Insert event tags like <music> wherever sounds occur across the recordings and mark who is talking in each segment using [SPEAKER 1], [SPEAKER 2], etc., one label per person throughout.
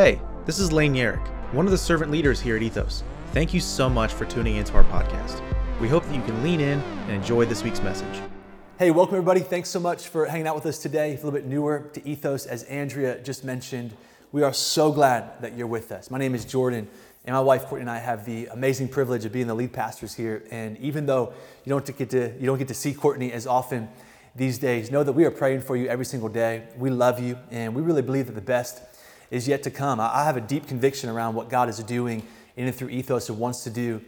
[SPEAKER 1] Hey, this is Lane Yerrick, one of the servant leaders here at Ethos. Thank you so much for tuning into our podcast. We hope that you can lean in and enjoy this week's message.
[SPEAKER 2] Hey, welcome everybody. Thanks so much for hanging out with us today. If a little bit newer to Ethos, as Andrea just mentioned, we are so glad that you're with us. My name is Jordan, and my wife Courtney and I have the amazing privilege of being the lead pastors here. And even though you don't get to you don't get to see Courtney as often these days, know that we are praying for you every single day. We love you, and we really believe that the best is yet to come. I have a deep conviction around what God is doing in and through Ethos and wants to do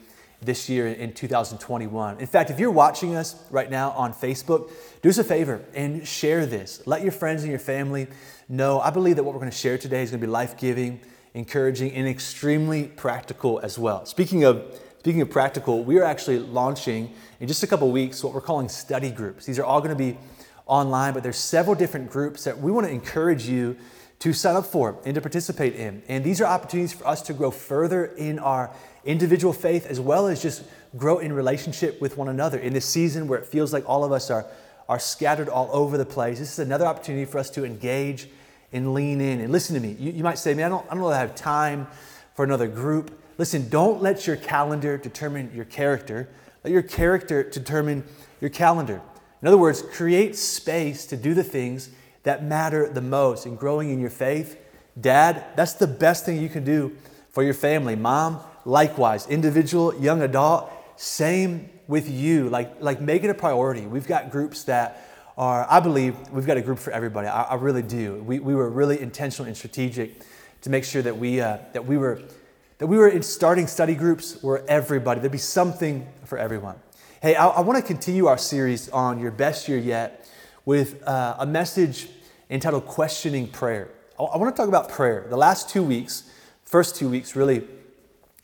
[SPEAKER 2] this year in 2021. In fact, if you're watching us right now on Facebook, do us a favor and share this. Let your friends and your family know. I believe that what we're going to share today is going to be life giving, encouraging, and extremely practical as well. Speaking of Speaking of practical, we are actually launching in just a couple weeks what we're calling study groups. These are all going to be online, but there's several different groups that we want to encourage you to sign up for and to participate in. And these are opportunities for us to grow further in our individual faith as well as just grow in relationship with one another. In this season where it feels like all of us are, are scattered all over the place, this is another opportunity for us to engage and lean in. And listen to me. You, you might say, man, I don't, I don't really have time for another group. Listen, don't let your calendar determine your character. Let your character determine your calendar. In other words, create space to do the things that matter the most in growing in your faith. Dad, that's the best thing you can do for your family. Mom, likewise. Individual, young adult, same with you. Like, like make it a priority. We've got groups that are, I believe, we've got a group for everybody. I, I really do. We, we were really intentional and strategic to make sure that we, uh, that we were that we were in starting study groups where everybody, there'd be something for everyone. Hey, I, I want to continue our series on your best year yet with uh, a message entitled Questioning Prayer. I, I want to talk about prayer. The last two weeks, first two weeks really,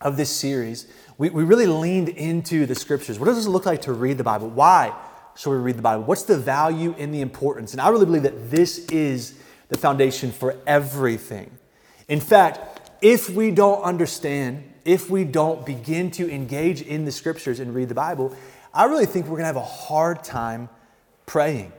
[SPEAKER 2] of this series, we, we really leaned into the scriptures. What does it look like to read the Bible? Why should we read the Bible? What's the value and the importance? And I really believe that this is the foundation for everything. In fact, if we don't understand, if we don't begin to engage in the scriptures and read the Bible, I really think we're going to have a hard time praying.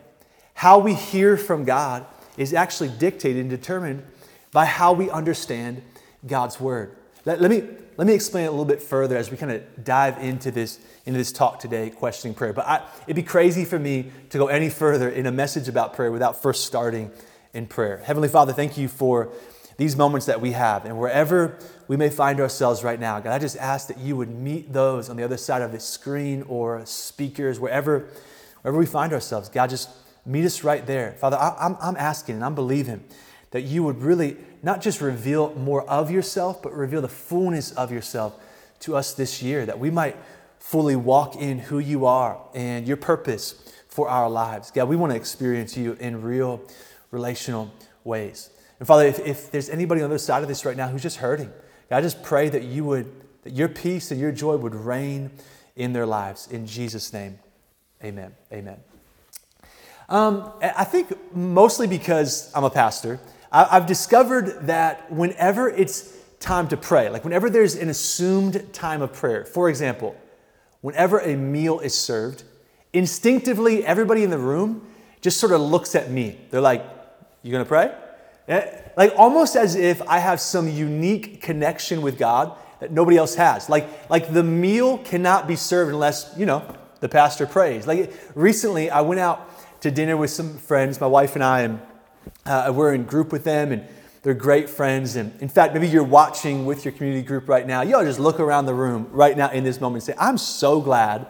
[SPEAKER 2] How we hear from God is actually dictated and determined by how we understand God's word. Let, let, me, let me explain it a little bit further as we kind of dive into this, into this talk today, questioning prayer. But I, it'd be crazy for me to go any further in a message about prayer without first starting in prayer. Heavenly Father, thank you for these moments that we have. And wherever we may find ourselves right now, God, I just ask that you would meet those on the other side of the screen or speakers, wherever, wherever we find ourselves. God, just Meet us right there. Father, I, am I'm asking and I'm believing that you would really not just reveal more of yourself, but reveal the fullness of yourself to us this year, that we might fully walk in who you are and your purpose for our lives. God, we want to experience you in real relational ways. And Father, if, if there's anybody on the other side of this right now who's just hurting, God, I just pray that you would, that your peace and your joy would reign in their lives. In Jesus' name, amen. Amen. Um, I think mostly because I'm a pastor, I've discovered that whenever it's time to pray, like whenever there's an assumed time of prayer, for example, whenever a meal is served, instinctively everybody in the room just sort of looks at me. They're like, You gonna pray? Eh, like almost as if I have some unique connection with God that nobody else has. Like, like the meal cannot be served unless, you know, the pastor prays. Like recently, I went out to dinner with some friends, my wife and I, and uh, we're in group with them, and they're great friends. And in fact, maybe you're watching with your community group right now. To just look around the room right now in this moment and say, I'm so glad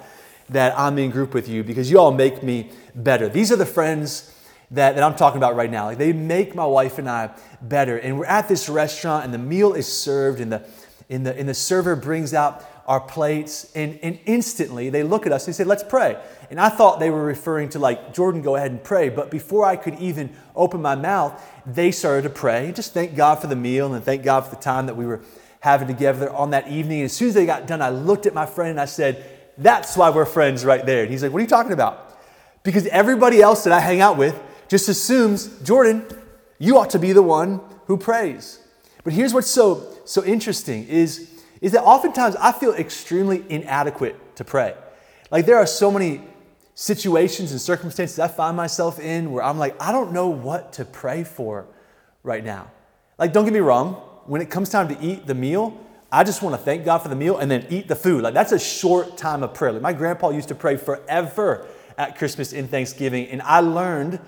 [SPEAKER 2] that I'm in group with you because you all make me better. These are the friends that, that I'm talking about right now. Like they make my wife and I better. And we're at this restaurant and the meal is served and the, and the, and the server brings out our plates, and, and instantly they look at us and say, Let's pray. And I thought they were referring to, like, Jordan, go ahead and pray. But before I could even open my mouth, they started to pray. Just thank God for the meal and thank God for the time that we were having together on that evening. And as soon as they got done, I looked at my friend and I said, That's why we're friends right there. And he's like, What are you talking about? Because everybody else that I hang out with just assumes, Jordan, you ought to be the one who prays. But here's what's so, so interesting is is that oftentimes I feel extremely inadequate to pray. Like there are so many situations and circumstances I find myself in where I'm like, I don't know what to pray for right now. Like, don't get me wrong, when it comes time to eat the meal, I just want to thank God for the meal and then eat the food. Like that's a short time of prayer. Like my grandpa used to pray forever at Christmas and Thanksgiving, and I learned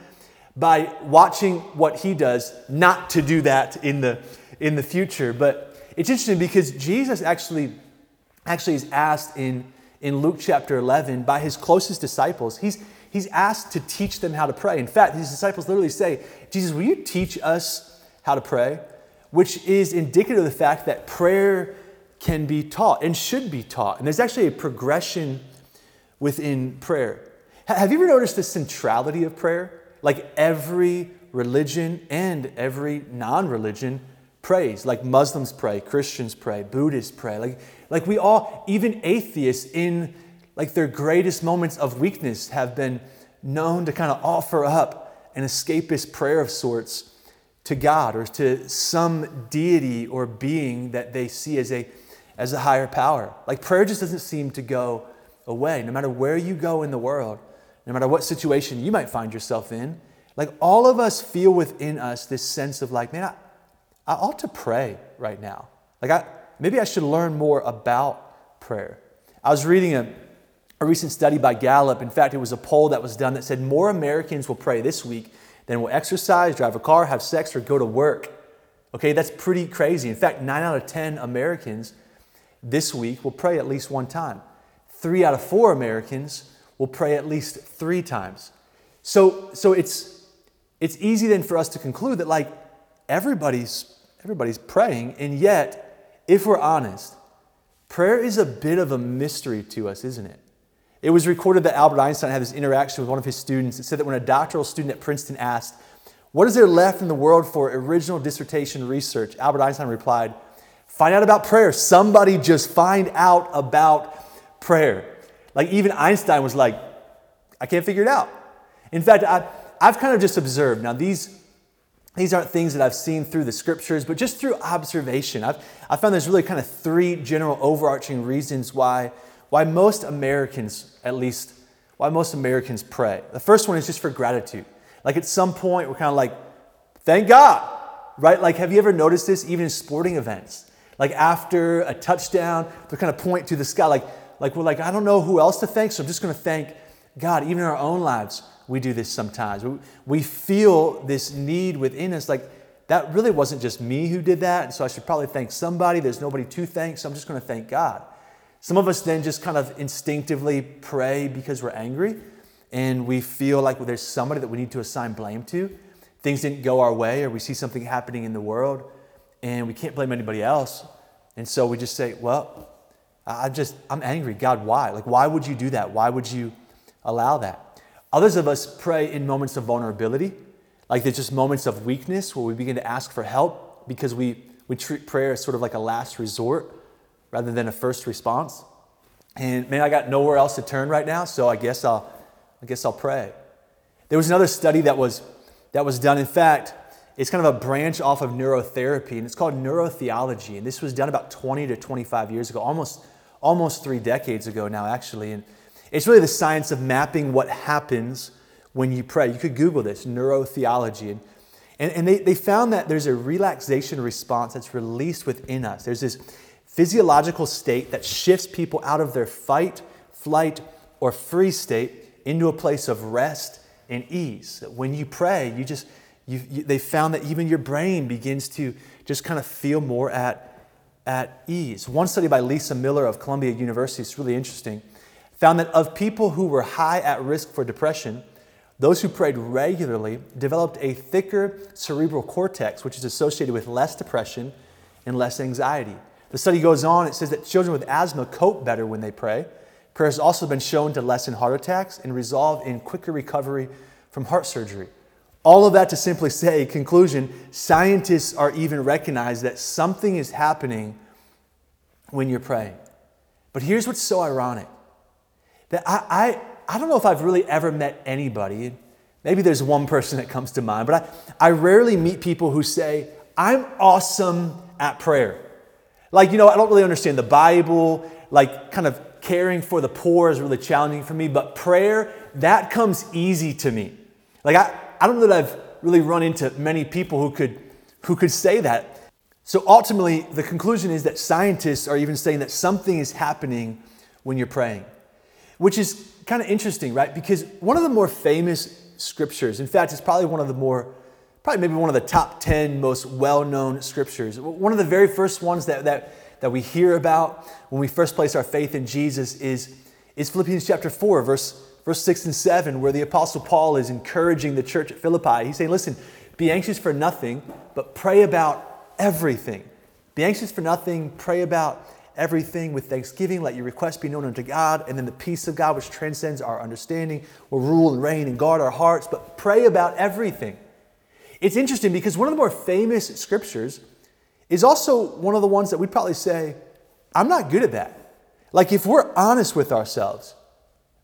[SPEAKER 2] by watching what he does not to do that in the in the future. But it's interesting because Jesus actually actually is asked in in Luke chapter 11 by his closest disciples. He's he's asked to teach them how to pray. In fact, his disciples literally say, "Jesus, will you teach us how to pray?" Which is indicative of the fact that prayer can be taught and should be taught. And there's actually a progression within prayer. Have you ever noticed the centrality of prayer? Like every religion and every non religion prays. Like Muslims pray, Christians pray, Buddhists pray. Like, like we all, even atheists in like their greatest moments of weakness have been known to kind of offer up an escapist prayer of sorts to God or to some deity or being that they see as a as a higher power. Like prayer just doesn't seem to go away no matter where you go in the world no matter what situation you might find yourself in, like all of us feel within us this sense of like, man, I, I ought to pray right now. Like I maybe I should learn more about prayer. I was reading a, a recent study by Gallup. In fact, it was a poll that was done that said more Americans will pray this week than will exercise, drive a car, have sex, or go to work. Okay, that's pretty crazy. In fact, nine out of 10 Americans this week will pray at least one time. Three out of four Americans will pray at least three times. So, so it's, it's easy then for us to conclude that like everybody's, everybody's praying, and yet, if we're honest, prayer is a bit of a mystery to us, isn't it? It was recorded that Albert Einstein had this interaction with one of his students. It said that when a doctoral student at Princeton asked, What is there left in the world for original dissertation research? Albert Einstein replied, Find out about prayer. Somebody just find out about prayer. Like even Einstein was like, I can't figure it out. In fact, I, I've kind of just observed. Now, these, these aren't things that I've seen through the scriptures, but just through observation. I've, I found there's really kind of three general overarching reasons why, why most Americans, at least, why most Americans pray. The first one is just for gratitude. Like at some point, we're kind of like, thank God, right? Like, have you ever noticed this even in sporting events? Like after a touchdown, they kind of point to the sky, like, like we're like, I don't know who else to thank, so I'm just going to thank God. Even in our own lives, we do this sometimes. We feel this need within us, like that really wasn't just me who did that, and so I should probably thank somebody. There's nobody to thank, so I'm just going to thank God. Some of us then just kind of instinctively pray because we're angry and we feel like there's somebody that we need to assign blame to. Things didn't go our way, or we see something happening in the world and we can't blame anybody else. And so we just say, well, I just, I'm angry. God, why? Like, why would you do that? Why would you allow that? Others of us pray in moments of vulnerability, like there's just moments of weakness where we begin to ask for help because we, we treat prayer as sort of like a last resort rather than a first response. And man, I got nowhere else to turn right now, so I guess I'll, I guess I'll pray. There was another study that was, that was done. In fact, it's kind of a branch off of neurotherapy, and it's called neurotheology. And this was done about 20 to 25 years ago, almost almost three decades ago now, actually. And it's really the science of mapping what happens when you pray. You could Google this, neurotheology. And, and, and they, they found that there's a relaxation response that's released within us. There's this physiological state that shifts people out of their fight, flight, or freeze state into a place of rest and ease. When you pray, you just, you, you, they found that even your brain begins to just kind of feel more at at ease. One study by Lisa Miller of Columbia University is really interesting. Found that of people who were high at risk for depression, those who prayed regularly developed a thicker cerebral cortex, which is associated with less depression and less anxiety. The study goes on, it says that children with asthma cope better when they pray. Prayer has also been shown to lessen heart attacks and resolve in quicker recovery from heart surgery. All of that to simply say, conclusion, scientists are even recognized that something is happening when you're praying. But here's what's so ironic that I, I, I don't know if I've really ever met anybody, maybe there's one person that comes to mind, but I, I rarely meet people who say, I'm awesome at prayer. Like, you know, I don't really understand the Bible, like, kind of caring for the poor is really challenging for me, but prayer, that comes easy to me. Like, I, I don't know that I've really run into many people who could, who could say that. So ultimately, the conclusion is that scientists are even saying that something is happening when you're praying, which is kind of interesting, right? Because one of the more famous scriptures, in fact, it's probably one of the more, probably maybe one of the top 10 most well known scriptures. One of the very first ones that, that, that we hear about when we first place our faith in Jesus is, is Philippians chapter 4, verse, verse 6 and 7, where the Apostle Paul is encouraging the church at Philippi. He's saying, Listen, be anxious for nothing, but pray about everything. Be anxious for nothing, pray about everything with thanksgiving. Let your requests be known unto God, and then the peace of God, which transcends our understanding, will rule and reign and guard our hearts. But pray about everything. It's interesting because one of the more famous scriptures is also one of the ones that we'd probably say, I'm not good at that. Like, if we're honest with ourselves,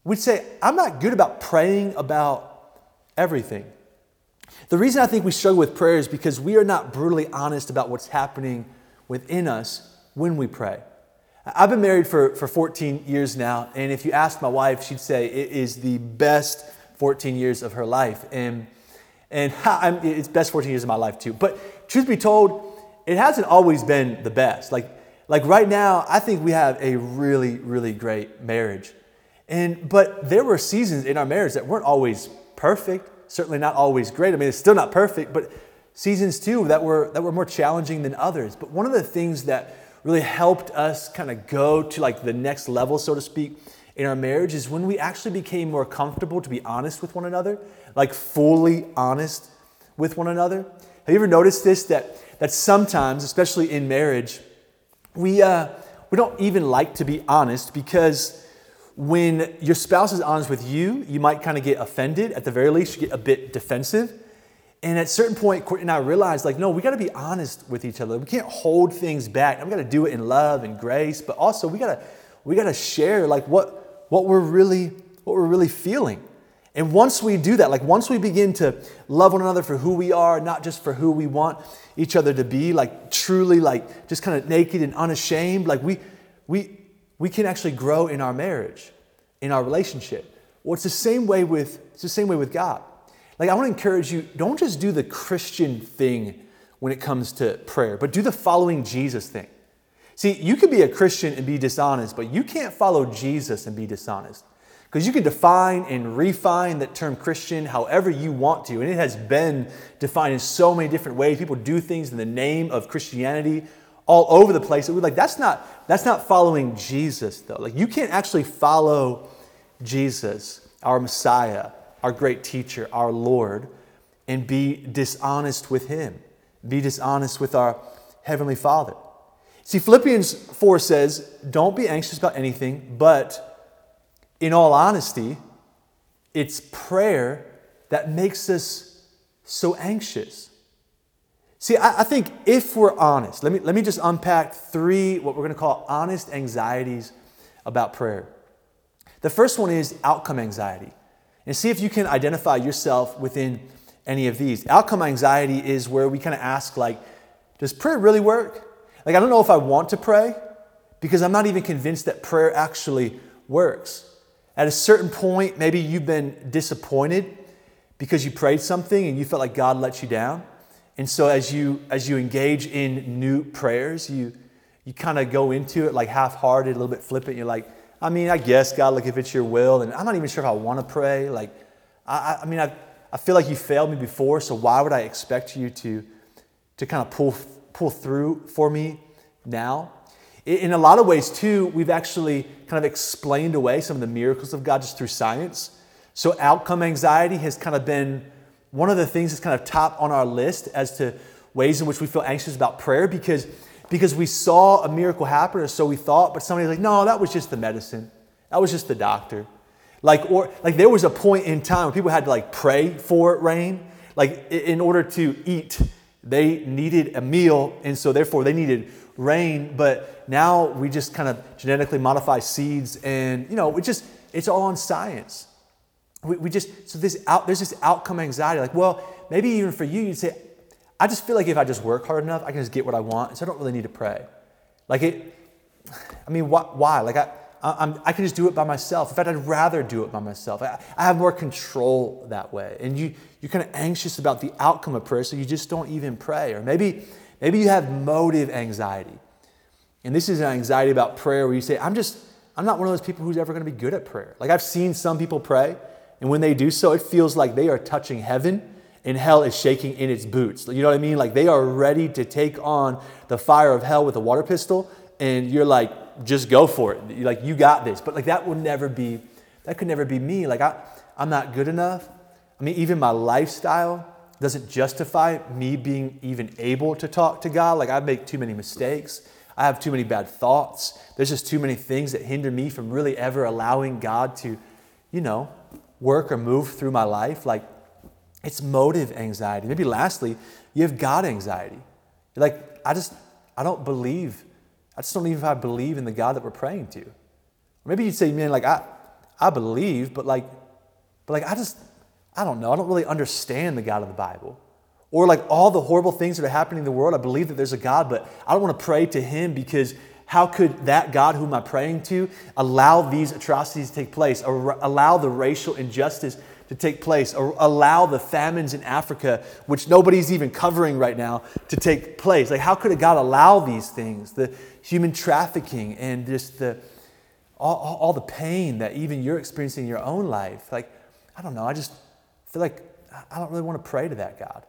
[SPEAKER 2] we'd say, I'm not good about praying about everything. The reason I think we struggle with prayer is because we are not brutally honest about what's happening within us when we pray. I've been married for, for 14 years now, and if you ask my wife, she'd say it is the best 14 years of her life. And, and <laughs> I'm, it's best 14 years of my life too. But truth be told, it hasn't always been the best. Like, like right now, I think we have a really, really great marriage. And, but there were seasons in our marriage that weren't always perfect certainly not always great. I mean, it's still not perfect, but seasons too that were, that were more challenging than others. But one of the things that really helped us kind of go to like the next level, so to speak, in our marriage is when we actually became more comfortable to be honest with one another, like fully honest with one another. Have you ever noticed this? That, that sometimes, especially in marriage, we, uh, we don't even like to be honest because when your spouse is honest with you, you might kind of get offended. At the very least, you get a bit defensive. And at a certain point, Courtney and I realized, like, no, we got to be honest with each other. We can't hold things back. We got to do it in love and grace, but also we got to we got to share like what what we're really what we're really feeling. And once we do that, like once we begin to love one another for who we are, not just for who we want each other to be, like truly, like just kind of naked and unashamed, like we we we can actually grow in our marriage, in our relationship. Well, it's the same way with it's the same way with God. Like I want to encourage you, don't just do the Christian thing when it comes to prayer, but do the following Jesus thing. See, you can be a Christian and be dishonest, but you can't follow Jesus and be dishonest. Because you can define and refine that term Christian however you want to. And it has been defined in so many different ways. People do things in the name of Christianity all over the place. We're like, that's not, that's not following Jesus, though. Like, you can't actually follow Jesus, our Messiah, our great teacher, our Lord, and be dishonest with Him, be dishonest with our Heavenly Father. See, Philippians 4 says, Don't be anxious about anything, but in all honesty, it's prayer that makes us so anxious. See, I, I, think if we're honest, let me, let me just unpack three, what we're going to call honest anxieties about prayer. The first one is outcome anxiety. And see if you can identify yourself within any of these. Outcome anxiety is where we kind of ask, like, does prayer really work? Like, I don't know if I want to pray because I'm not even convinced that prayer actually works. At a certain point, maybe you've been disappointed because you prayed something and you felt like God let you down. And so as you as you engage in new prayers, you you kind of go into it like half-hearted, a little bit flippant. You're like, I mean, I guess God, like if it's your will, and I'm not even sure if I want to pray. Like, I, I mean, I, I feel like you failed me before, so why would I expect you to to kind of pull pull through for me now? In a lot of ways, too, we've actually kind of explained away some of the miracles of God just through science. So outcome anxiety has kind of been one of the things that's kind of top on our list as to ways in which we feel anxious about prayer because, because we saw a miracle happen or so we thought, but somebody's like, no, that was just the medicine. That was just the doctor. Like, or like there was a point in time when people had to like pray for rain. Like in order to eat, they needed a meal, and so therefore they needed rain. But now we just kind of genetically modify seeds, and you know, it just it's all on science. We, we just, so this out, there's this outcome anxiety. Like, well, maybe even for you, you'd say, I just feel like if I just work hard enough, I can just get what I want. So I don't really need to pray. Like it, I mean, wh- why? Like I, I, I, can just do it by myself. In fact, I'd rather do it by myself. I, I have more control that way. And you, you're kind of anxious about the outcome of prayer, so you just don't even pray. Or maybe, Maybe you have motive anxiety. And this is an anxiety about prayer where you say, I'm just, I'm not one of those people who's ever going to be good at prayer. Like I've seen some people pray, and when they do so, it feels like they are touching heaven and hell is shaking in its boots. You know what I mean? Like they are ready to take on the fire of hell with a water pistol, and you're like, just go for it. You're like, you got this. But like that will never be, that could never be me. Like I, I'm not good enough. I mean, even my lifestyle doesn't justify me being even able to talk to God. Like I make too many mistakes. I have too many bad thoughts. There's just too many things that hinder me from really ever allowing God to, you know, work or move through my life. Like it's motive anxiety. Maybe lastly, you have God anxiety. You're like, I just, I don't believe, I just don't even I believe in the God that we're praying to. Or maybe you'd say, man, like I, I believe, but like, but like I just, I don't know. I don't really understand the God of the Bible. Or like all the horrible things that are happening in the world, I believe that there's a God, but I don't want to pray to Him because how could that God whom I'm praying to allow these atrocities to take place, allow the racial injustice to take place, or allow the famines in Africa, which nobody's even covering right now, to take place? Like, how could God allow these things? The human trafficking and just the all, all the pain that even you're experiencing in your own life. Like, I don't know, I just feel like I don't really want to pray to that God.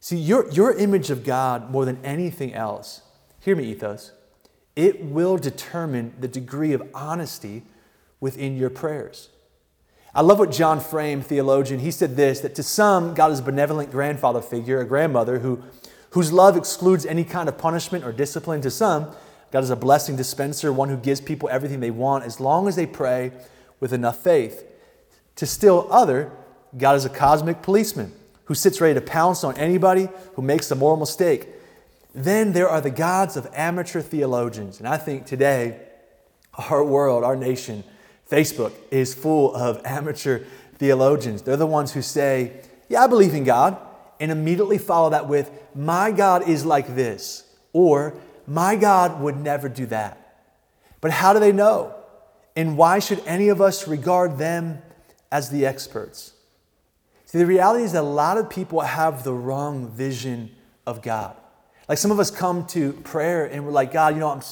[SPEAKER 2] See, your, your image of God, more than anything else, hear me, ethos, it will determine the degree of honesty within your prayers. I love what John Frame, theologian, he said this that to some, God is a benevolent grandfather figure, a grandmother who, whose love excludes any kind of punishment or discipline. To some, God is a blessing dispenser, one who gives people everything they want as long as they pray with enough faith. To still other, God is a cosmic policeman who sits ready to pounce on anybody who makes a moral mistake. Then there are the gods of amateur theologians. And I think today, our world, our nation, Facebook is full of amateur theologians. They're the ones who say, Yeah, I believe in God, and immediately follow that with, My God is like this, or My God would never do that. But how do they know? And why should any of us regard them as the experts? See, the reality is that a lot of people have the wrong vision of God. Like some of us come to prayer and we're like, God, you know, I'm,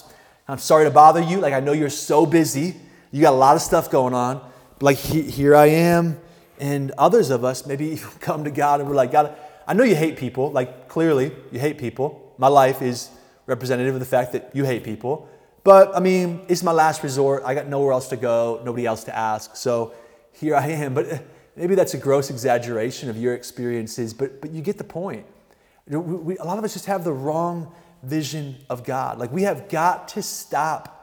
[SPEAKER 2] I'm sorry to bother you. Like, I know you're so busy. You got a lot of stuff going on. Like, he, here I am. And others of us maybe <laughs> come to God and we're like, God, I know you hate people. Like, clearly, you hate people. My life is representative of the fact that you hate people. But I mean, it's my last resort. I got nowhere else to go, nobody else to ask. So here I am. <laughs> But Maybe that's a gross exaggeration of your experiences, but, but you get the point. We, we, a lot of us just have the wrong vision of God. Like we have got to stop.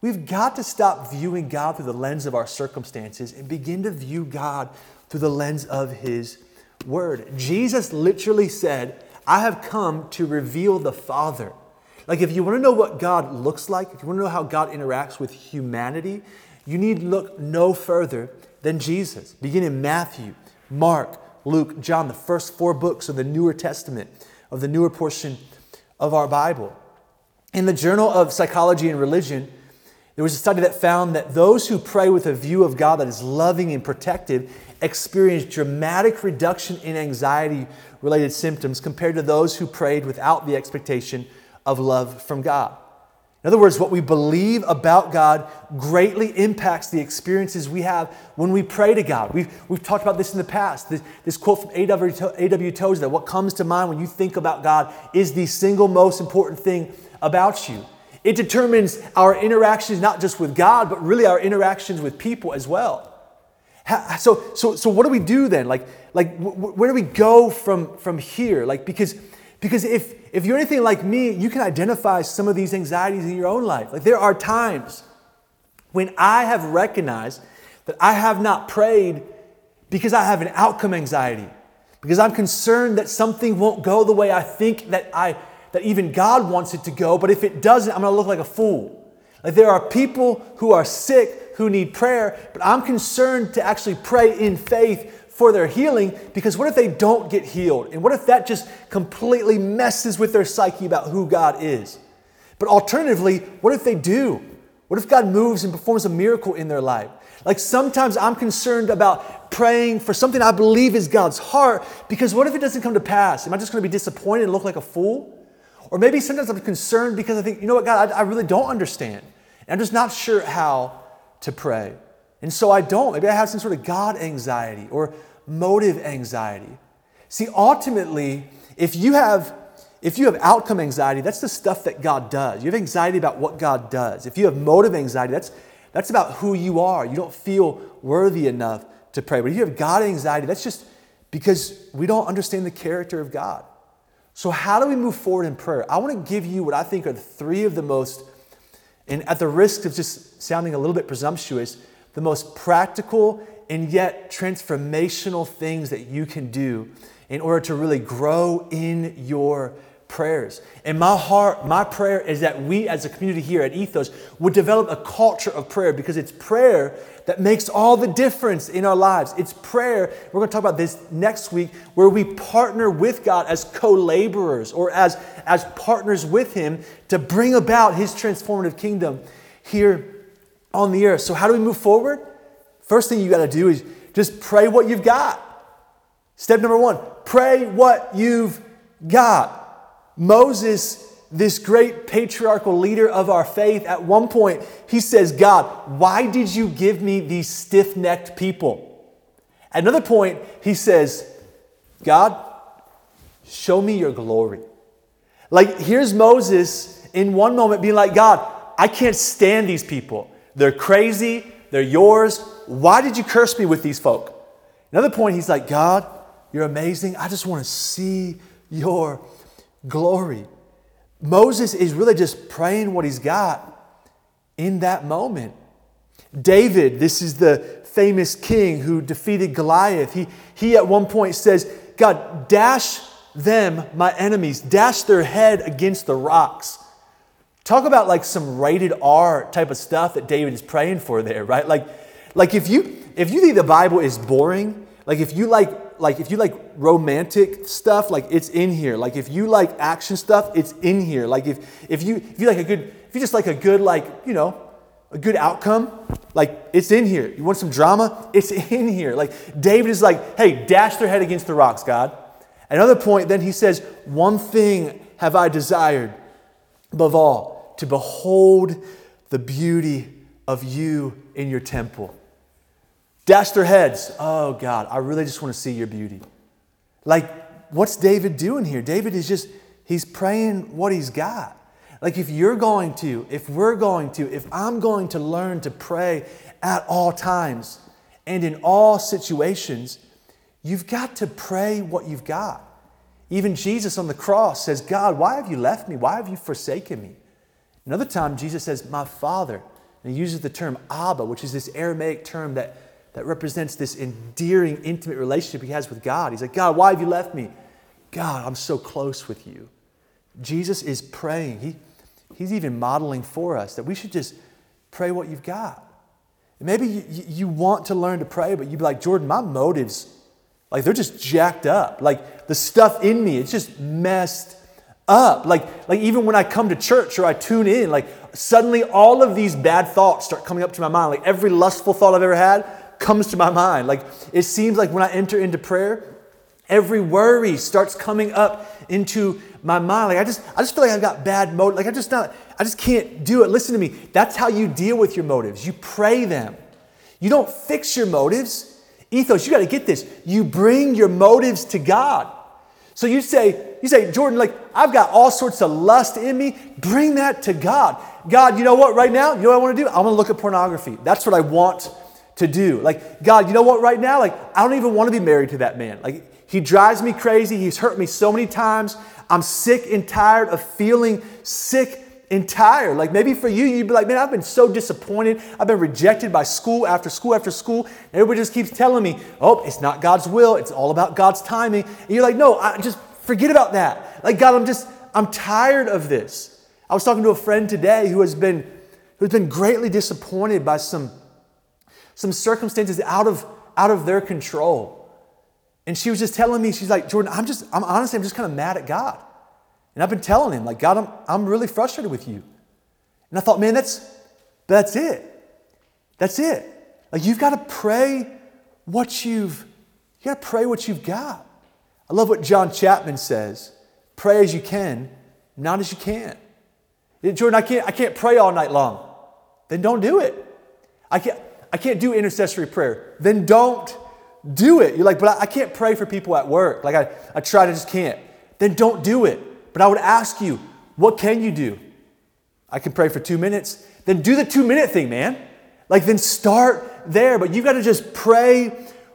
[SPEAKER 2] We've got to stop viewing God through the lens of our circumstances and begin to view God through the lens of His Word. Jesus literally said, I have come to reveal the Father. Like, if you want to know what God looks like, if you want to know how God interacts with humanity, you need look no further than Jesus. Begin in Matthew, Mark, Luke, John, the first four books of the Newer Testament, of the newer portion of our Bible. In the Journal of Psychology and Religion, there was a study that found that those who pray with a view of God that is loving and protective experience dramatic reduction in anxiety related symptoms compared to those who prayed without the expectation of love from God. In other words, what we believe about God greatly impacts the experiences we have when we pray to God. We've, we've talked about this in the past. This, this quote from A.W. Tozer that what comes to mind when you think about God is the single most important thing about you. It determines our interactions not just with God, but really our interactions with people as well. So, so, so what do we do then? Like, like where do we go from, from here? Like, because because if, if you're anything like me, you can identify some of these anxieties in your own life. Like there are times when I have recognized that I have not prayed because I have an outcome anxiety, because I'm concerned that something won't go the way I think that I that even God wants it to go, but if it doesn't, I'm going to look like a fool. Like there are people who are sick who need prayer, but I'm concerned to actually pray in faith for their healing because what if they don't get healed? And what if that just completely messes with their psyche about who God is? But alternatively, what if they do? What if God moves and performs a miracle in their life? Like sometimes I'm concerned about praying for something I believe is God's heart because what if it doesn't come to pass? Am I just going to be disappointed and look like a fool? Or maybe sometimes I'm concerned because I think, you know what, God, I, I really don't understand. And I'm just not sure how to pray. And so I don't. Maybe I have some sort of God anxiety or motive anxiety. See, ultimately, if you have if you have outcome anxiety, that's the stuff that God does. You have anxiety about what God does. If you have motive anxiety, that's that's about who you are. You don't feel worthy enough to pray. But if you have God anxiety, that's just because we don't understand the character of God. So, how do we move forward in prayer? I want to give you what I think are three of the most, and at the risk of just sounding a little bit presumptuous, the most practical and yet transformational things that you can do in order to really grow in your prayers. And my heart, my prayer is that we as a community here at Ethos would develop a culture of prayer because it's prayer that makes all the difference in our lives. It's prayer, we're going to talk about this next week, where we partner with God as co laborers or as, as partners with Him to bring about His transformative kingdom here on the earth. So, how do we move forward? First thing you got to do is just pray what you've got. Step number one pray what you've got. Moses, this great patriarchal leader of our faith, at one point, he says, God, why did you give me these stiff necked people? At another point, he says, God, show me your glory. Like, here's Moses in one moment being like, God, I can't stand these people. They're crazy, they're yours. Why did you curse me with these folk? Another point, he's like, God, you're amazing. I just want to see your glory. Moses is really just praying what he's got in that moment. David, this is the famous king who defeated Goliath. He, he at one point says, God, dash them, my enemies, dash their head against the rocks. Talk about like some rated R type of stuff that David is praying for there, right? Like, like if you if you think the Bible is boring, like if you like like if you like romantic stuff, like it's in here. Like if you like action stuff, it's in here. Like if if you if you like a good if you just like a good like you know a good outcome, like it's in here. You want some drama? It's <laughs> in here. Like David is like, hey, dash their head against the rocks, God. Another point, then he says, one thing have I desired above all, to behold the beauty of you in your temple. Dash their heads. Oh, God, I really just want to see your beauty. Like, what's David doing here? David is just, he's praying what he's got. Like, if you're going to, if we're going to, if I'm going to learn to pray at all times and in all situations, you've got to pray what you've got. Even Jesus on the cross says, God, why have you left me? Why have you forsaken me? Another time, Jesus says, My Father. And he uses the term Abba, which is this Aramaic term that that represents this endearing, intimate relationship he has with God. He's like, God, why have you left me? God, I'm so close with you. Jesus is praying. He, he's even modeling for us that we should just pray what you've got. maybe you, you want to learn to pray, but you'd be like, Jordan, my motives, like they're just jacked up. Like the stuff in me, it's just messed up. Like, like even when I come to church or I tune in, like suddenly all of these bad thoughts start coming up to my mind. Like every lustful thought I've ever had, comes to my mind. Like it seems like when I enter into prayer, every worry starts coming up into my mind. Like I just, I just feel like I've got bad motive. Like I just not, I just can't do it. Listen to me. That's how you deal with your motives. You pray them. You don't fix your motives. Ethos, you got to get this. You bring your motives to God. So you say, you say, Jordan, like I've got all sorts of lust in me. Bring that to God. God, you know what? Right now, you know what I want to do? I want to look at pornography. That's what I want to do. Like, God, you know what, right now? Like, I don't even want to be married to that man. Like, he drives me crazy. He's hurt me so many times. I'm sick and tired of feeling sick and tired. Like, maybe for you, you'd be like, man, I've been so disappointed. I've been rejected by school after school after school. Everybody just keeps telling me, oh, it's not God's will. It's all about God's timing. And you're like, no, I just forget about that. Like, God, I'm just, I'm tired of this. I was talking to a friend today who has been, who's been greatly disappointed by some some circumstances out of, out of their control. And she was just telling me, she's like, Jordan, I'm just, I'm honestly, I'm just kind of mad at God. And I've been telling him, like, God, I'm, I'm really frustrated with you. And I thought, man, that's, that's it. That's it. Like, you've got to pray what you've, you got to pray what you've got. I love what John Chapman says pray as you can not as you can. Jordan, I can't, I can't pray all night long. Then don't do it. I can't, I can't do intercessory prayer. Then don't do it. You're like, but I can't pray for people at work. Like I, I tried, I just can't. Then don't do it. But I would ask you, what can you do? I can pray for two minutes. Then do the two minute thing, man. Like then start there. But you've got to just pray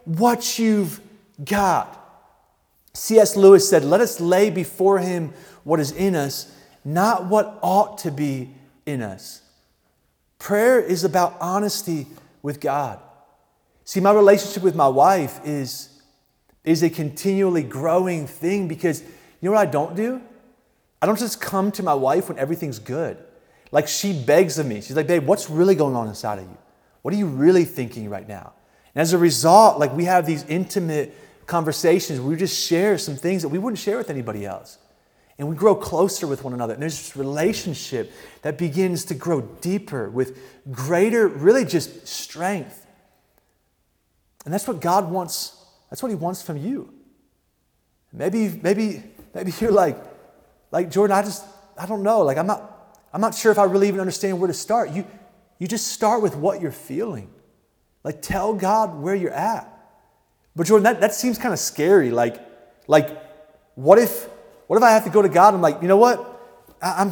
[SPEAKER 2] what you've got. C.S. Lewis said, Let us lay before him what is in us, not what ought to be in us. Prayer is about honesty with God. See, my relationship with my wife is, is a continually growing thing because you know what I don't do? I don't just come to my wife when everything's good. Like she begs of me. She's like, babe, what's really going on inside of you? What are you really thinking right now? And as a result, like we have these intimate conversations we just share some things that we wouldn't share with anybody else. And we grow closer with one another. And there's this relationship that begins to grow deeper with greater, really just strength. And that's what God wants, that's what He wants from you. Maybe, maybe, maybe you're like, like Jordan, I just, I don't know. Like I'm not, I'm not sure if I really even understand where to start. You, you just start with what you're feeling. Like tell God where you're at. But Jordan, that, that seems kind of scary. Like, like, what if, what if I have to go to God? I'm like, you know what? I'm,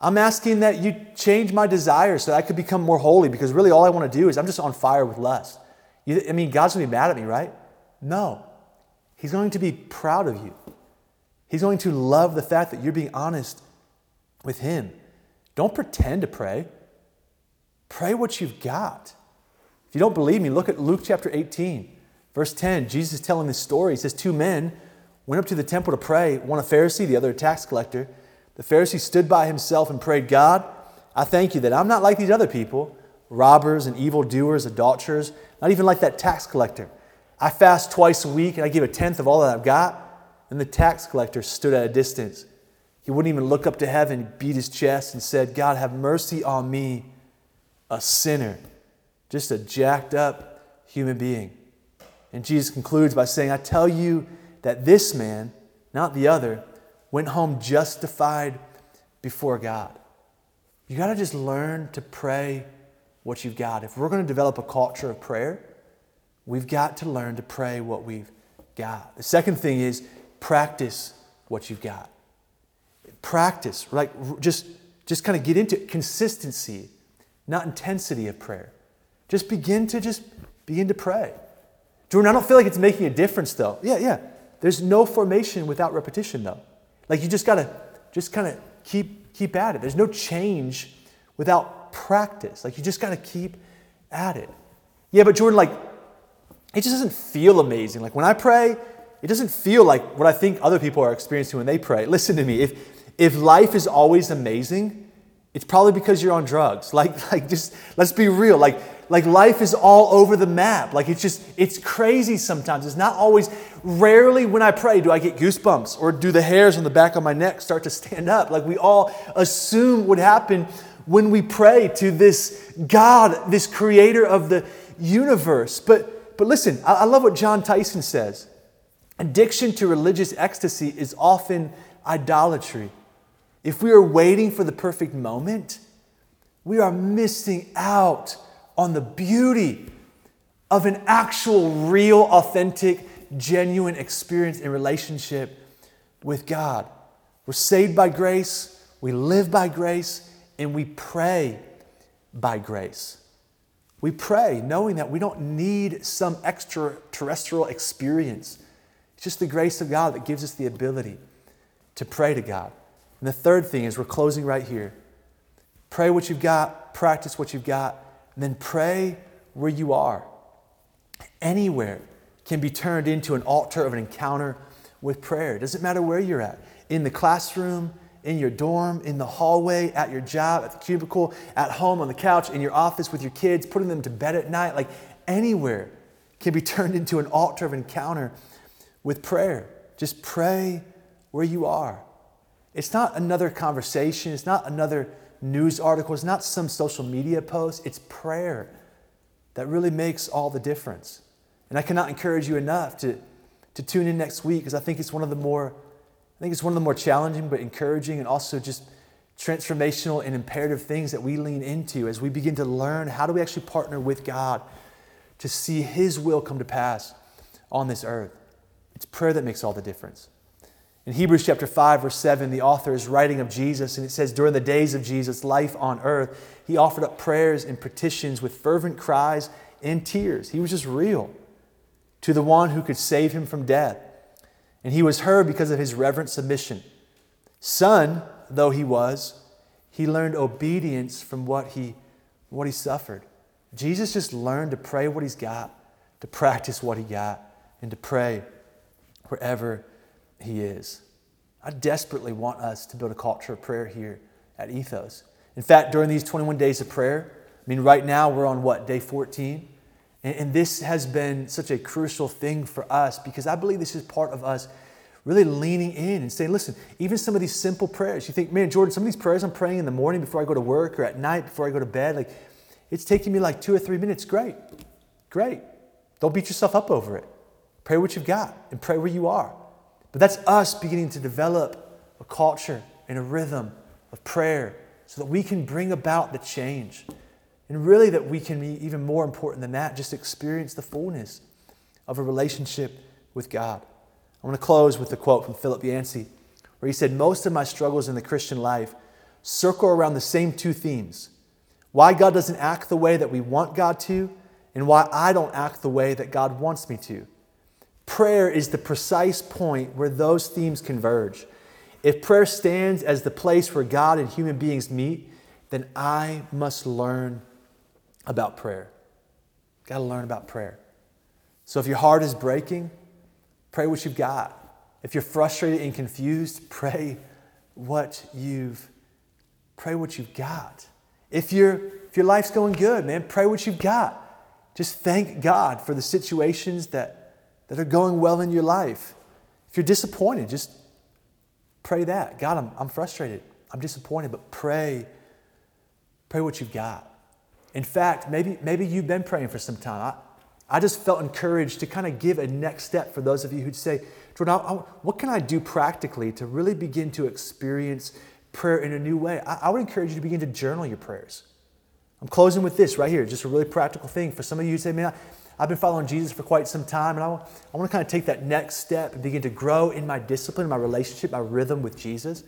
[SPEAKER 2] I'm asking that you change my desires so that I could become more holy because really all I want to do is I'm just on fire with lust. You, I mean, God's going to be mad at me, right? No. He's going to be proud of you. He's going to love the fact that you're being honest with Him. Don't pretend to pray. Pray what you've got. If you don't believe me, look at Luke chapter 18, verse 10. Jesus is telling this story. He says, Two men went up to the temple to pray, one a Pharisee, the other a tax collector. The Pharisee stood by himself and prayed, God, I thank you that I'm not like these other people, robbers and evildoers, adulterers, not even like that tax collector. I fast twice a week and I give a tenth of all that I've got. And the tax collector stood at a distance. He wouldn't even look up to heaven, beat his chest, and said, God, have mercy on me, a sinner, just a jacked up human being. And Jesus concludes by saying, I tell you that this man, not the other, went home justified before God. You got to just learn to pray what you've got. If we're going to develop a culture of prayer, we've got to learn to pray what we've got. The second thing is practice what you've got. Practice, like just, just kind of get into consistency, not intensity of prayer. Just begin to just begin to pray. Jordan, I don't feel like it's making a difference though. Yeah, yeah. There's no formation without repetition though. Like you just gotta just kind of keep keep at it. There's no change without practice. Like you just gotta keep at it. Yeah, but Jordan, like it just doesn't feel amazing. Like when I pray, it doesn't feel like what I think other people are experiencing when they pray. Listen to me. If, if life is always amazing, it's probably because you're on drugs. <laughs> Like, like just let's be real. Like, like life is all over the map. Like it's just, it's crazy sometimes. It's not always, rarely when I pray do I get goosebumps or do the hairs on the back of my neck start to stand up. Like we all assume would happen when we pray to this God, this creator of the universe. But, but listen, I, I love what John Tyson says. Addiction to religious ecstasy is often idolatry. If we are waiting for the perfect moment, we are missing out on the beauty of an actual, real, authentic, genuine experience in relationship with God. We're saved by grace, we live by grace, and we pray by grace. We pray knowing that we don't need some extraterrestrial experience it's just the grace of God that gives us the ability to pray to God. And the third thing is we're closing right here. Pray what you've got, practice what you've got, and then pray where you are. Anywhere can be turned into an altar of an encounter with prayer. It doesn't matter where you're at in the classroom, in your dorm, in the hallway, at your job, at the cubicle, at home, on the couch, in your office with your kids, putting them to bed at night. Like anywhere can be <laughs> turned into an altar of encounter with prayer. Just pray where you are. It's not another conversation, it's not another news article, it's not some social media post. It's prayer that really makes all the difference. And I cannot encourage you enough to, to tune in next week because I think it's one of the more I think it's one of the more challenging but encouraging and also just transformational and imperative things that we lean into as we begin to learn how do we actually partner with God to see His will come to pass on this earth. It's prayer that makes all the difference. In Hebrews chapter 5, verse 7, the author is writing of Jesus, and it says, During the days of Jesus' life on earth, he offered up prayers and petitions with fervent cries and tears. He was just real to the one who could save him from death. And he was heard because of his reverent submission. Son, though he was, he learned obedience from what he, what he suffered. Jesus just learned to pray what he's got, to practice what he got, and to pray wherever he is. I desperately want us to build a culture of prayer here at Ethos. In fact, during these 21 days of prayer, I mean, right now we're on what, day 14? And, this has been such a crucial thing for us because I believe this is part of us really leaning in and saying, listen, even some of these simple prayers, you think, man, Jordan, some of these prayers I'm praying in the morning before I go to work or at night before I go to bed, like, it's taking me like two or three minutes. Great. Great. Don't beat yourself up over it. Pray what you've got and pray where you are. But that's us beginning to develop a culture and a rhythm of prayer so that we can bring about the change. And really, that we can be even more important than that, just experience the fullness of a relationship with God. I want to close with a quote from Philip Yancey, where he said, Most of my struggles in the Christian life circle around the same two themes why God doesn't act the way that we want God to, and why I don't act the way that God wants me to. Prayer is the precise point where those themes converge. If prayer stands as the place where God and human beings meet, then I must learn about prayer. Got to learn about prayer. So if your heart is breaking, pray what you've got. If you're frustrated and confused, pray what you've pray what you've got. If your if your life's going good, man, pray what you've got. Just thank God for the situations that, that are going well in your life. If you're disappointed, just pray that. God, I'm, I'm frustrated. I'm disappointed, but pray, pray what you've got. In fact, maybe, maybe you've been praying for some time. I, I just felt encouraged to kind of give a next step for those of you who'd say, Jordan, I, I, what can I do practically to really begin to experience prayer in a new way? I, I would encourage you to begin to journal your prayers. I'm closing with this right here, just a really practical thing. For some of you who say, man, I've been following Jesus for quite some time, and I I want to kind of take that next step and begin to grow in my discipline, my relationship, my rhythm with Jesus.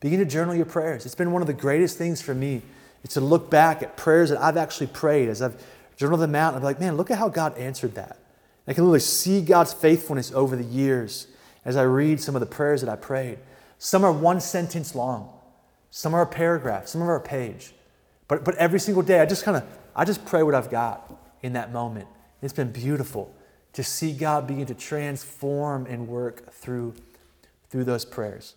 [SPEAKER 2] Begin to journal your prayers. It's been one of the greatest things for me to look back at prayers that I've actually prayed as I've journaled them out and be like, man, look at how God answered that. And I can literally see God's faithfulness over the years as I read some of the prayers that I prayed. Some are one sentence long, some are a paragraph, some are a page. But, but every single day, I just kind of, I just pray what I've got in that moment. It's been beautiful to see God begin to transform and work through, through those prayers.